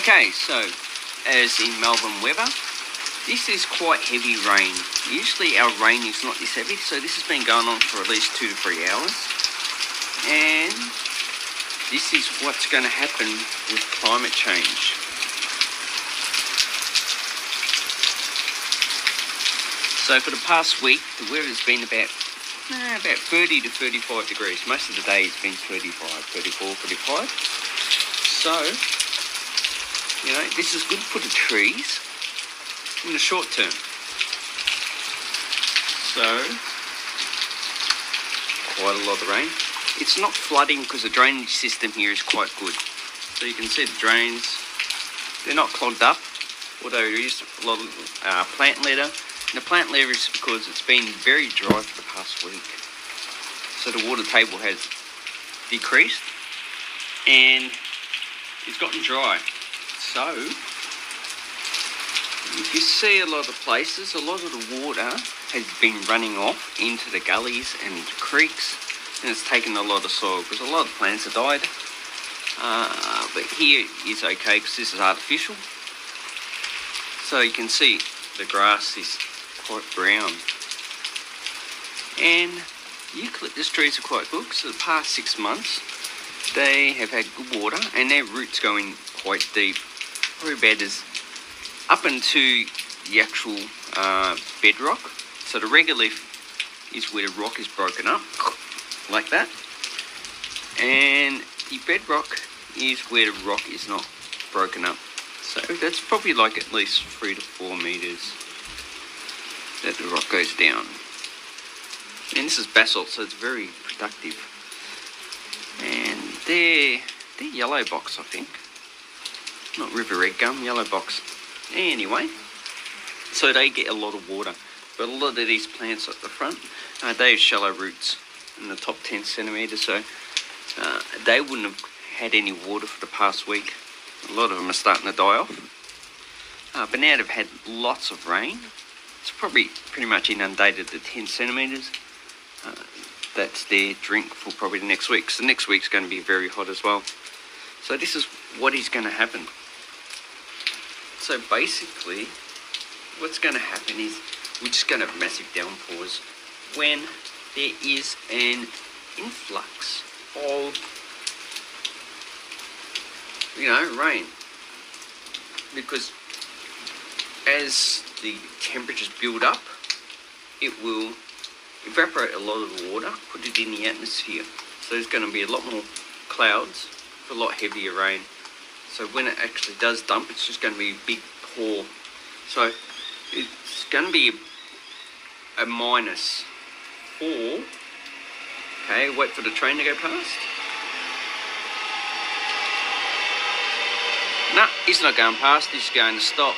Okay, so as in Melbourne weather, this is quite heavy rain. Usually our rain is not this heavy, so this has been going on for at least two to three hours. And this is what's going to happen with climate change. So for the past week, the weather's been about eh, about 30 to 35 degrees. Most of the day it's been 35, 34, 35. So, you know, this is good for the trees in the short term. So, quite a lot of rain. It's not flooding because the drainage system here is quite good. So you can see the drains, they're not clogged up, although there is a lot of uh, plant litter and the plant litter is because it's been very dry for the past week. So the water table has decreased and it's gotten dry. So if you see a lot of places, a lot of the water has been running off into the gullies and creeks and it's taken a lot of soil because a lot of plants have died. Uh, but here is okay because this is artificial. So you can see the grass is quite brown. And eucalyptus trees are quite good because the past six months they have had good water and their roots going quite deep. Probably about as up into the actual uh, bedrock. So the regolith is where the rock is broken up, like that. And the bedrock is where the rock is not broken up. So that's probably like at least three to four meters that the rock goes down. And this is basalt, so it's very productive. And they're, they're yellow box, I think. Not river red gum, yellow box. Anyway, so they get a lot of water. But a lot of these plants at the front, uh, they have shallow roots in the top 10 centimetres, so uh, they wouldn't have had any water for the past week. A lot of them are starting to die off. Uh, but now they've had lots of rain, it's probably pretty much inundated the 10 centimetres. Uh, that's their drink for probably the next week. So next week's going to be very hot as well. So this is what is going to happen. So basically, what's going to happen is we're just going to have massive downpours when there is an influx of, you know, rain. Because as the temperatures build up, it will evaporate a lot of the water, put it in the atmosphere. So there's going to be a lot more clouds, a lot heavier rain. So when it actually does dump, it's just going to be a big pour. So it's going to be a minus four. Okay, wait for the train to go past. No, he's not going past, he's going to stop.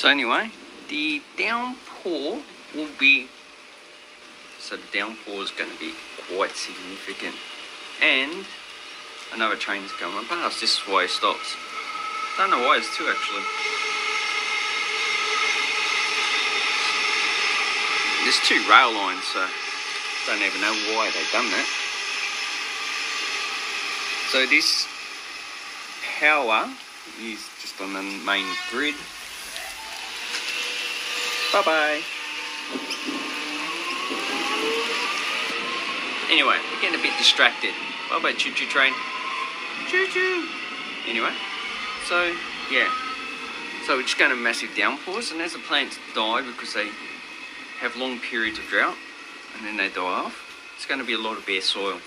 So anyway, the downpour will be, so the downpour is going to be quite significant. And another train is coming past, this is why it stops. Don't know why, it's two actually. There's two rail lines, so don't even know why they've done that. So this power is just on the main grid Bye bye. Anyway, we're getting a bit distracted. Bye bye, choo choo train. Choo choo. Anyway, so yeah. So we're just going to massive downpours, and as the plants die because they have long periods of drought and then they die off, it's going to be a lot of bare soil.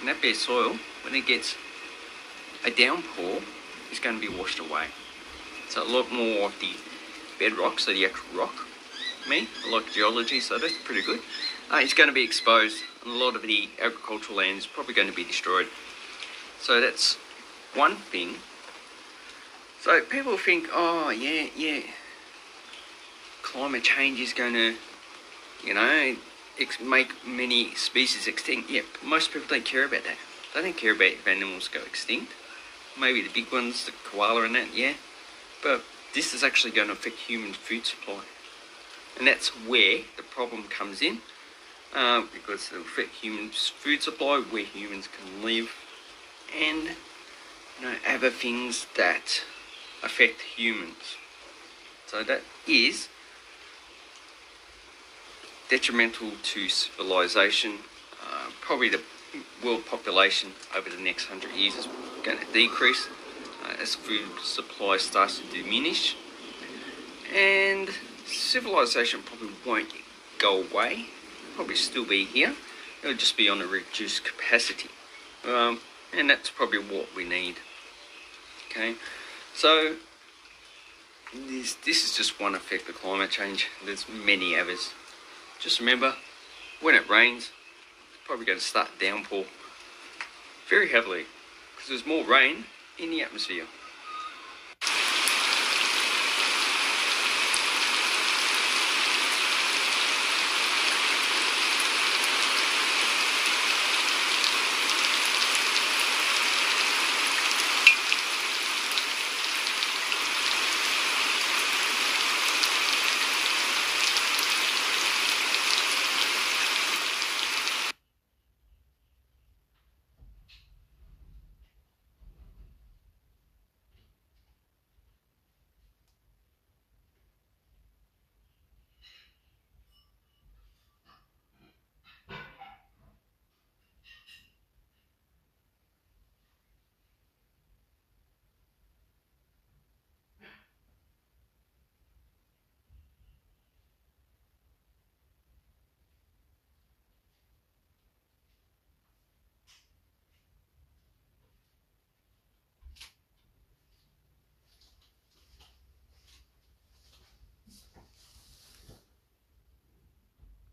And that bare soil, when it gets a downpour, is going to be washed away. So a lot more of the bedrock, so the actual rock, me. I like geology, so that's pretty good. Uh, it's going to be exposed, and a lot of the agricultural land is probably going to be destroyed. So that's one thing. So people think, oh, yeah, yeah, climate change is going to, you know, make many species extinct. Yeah, most people don't care about that. They don't care about if animals go extinct. Maybe the big ones, the koala and that, yeah. But this is actually going to affect human food supply. And that's where the problem comes in. Um, because it'll affect human food supply, where humans can live, and you know, other things that affect humans. So that is detrimental to civilization. Uh, probably the world population over the next hundred years is going to decrease uh, as food supply starts to diminish, and civilization probably won't go away. Probably still be here. It'll just be on a reduced capacity, um, and that's probably what we need. Okay, so this this is just one effect of climate change. There's many others. Just remember, when it rains, it's probably going to start downpour very heavily because there's more rain in the atmosphere.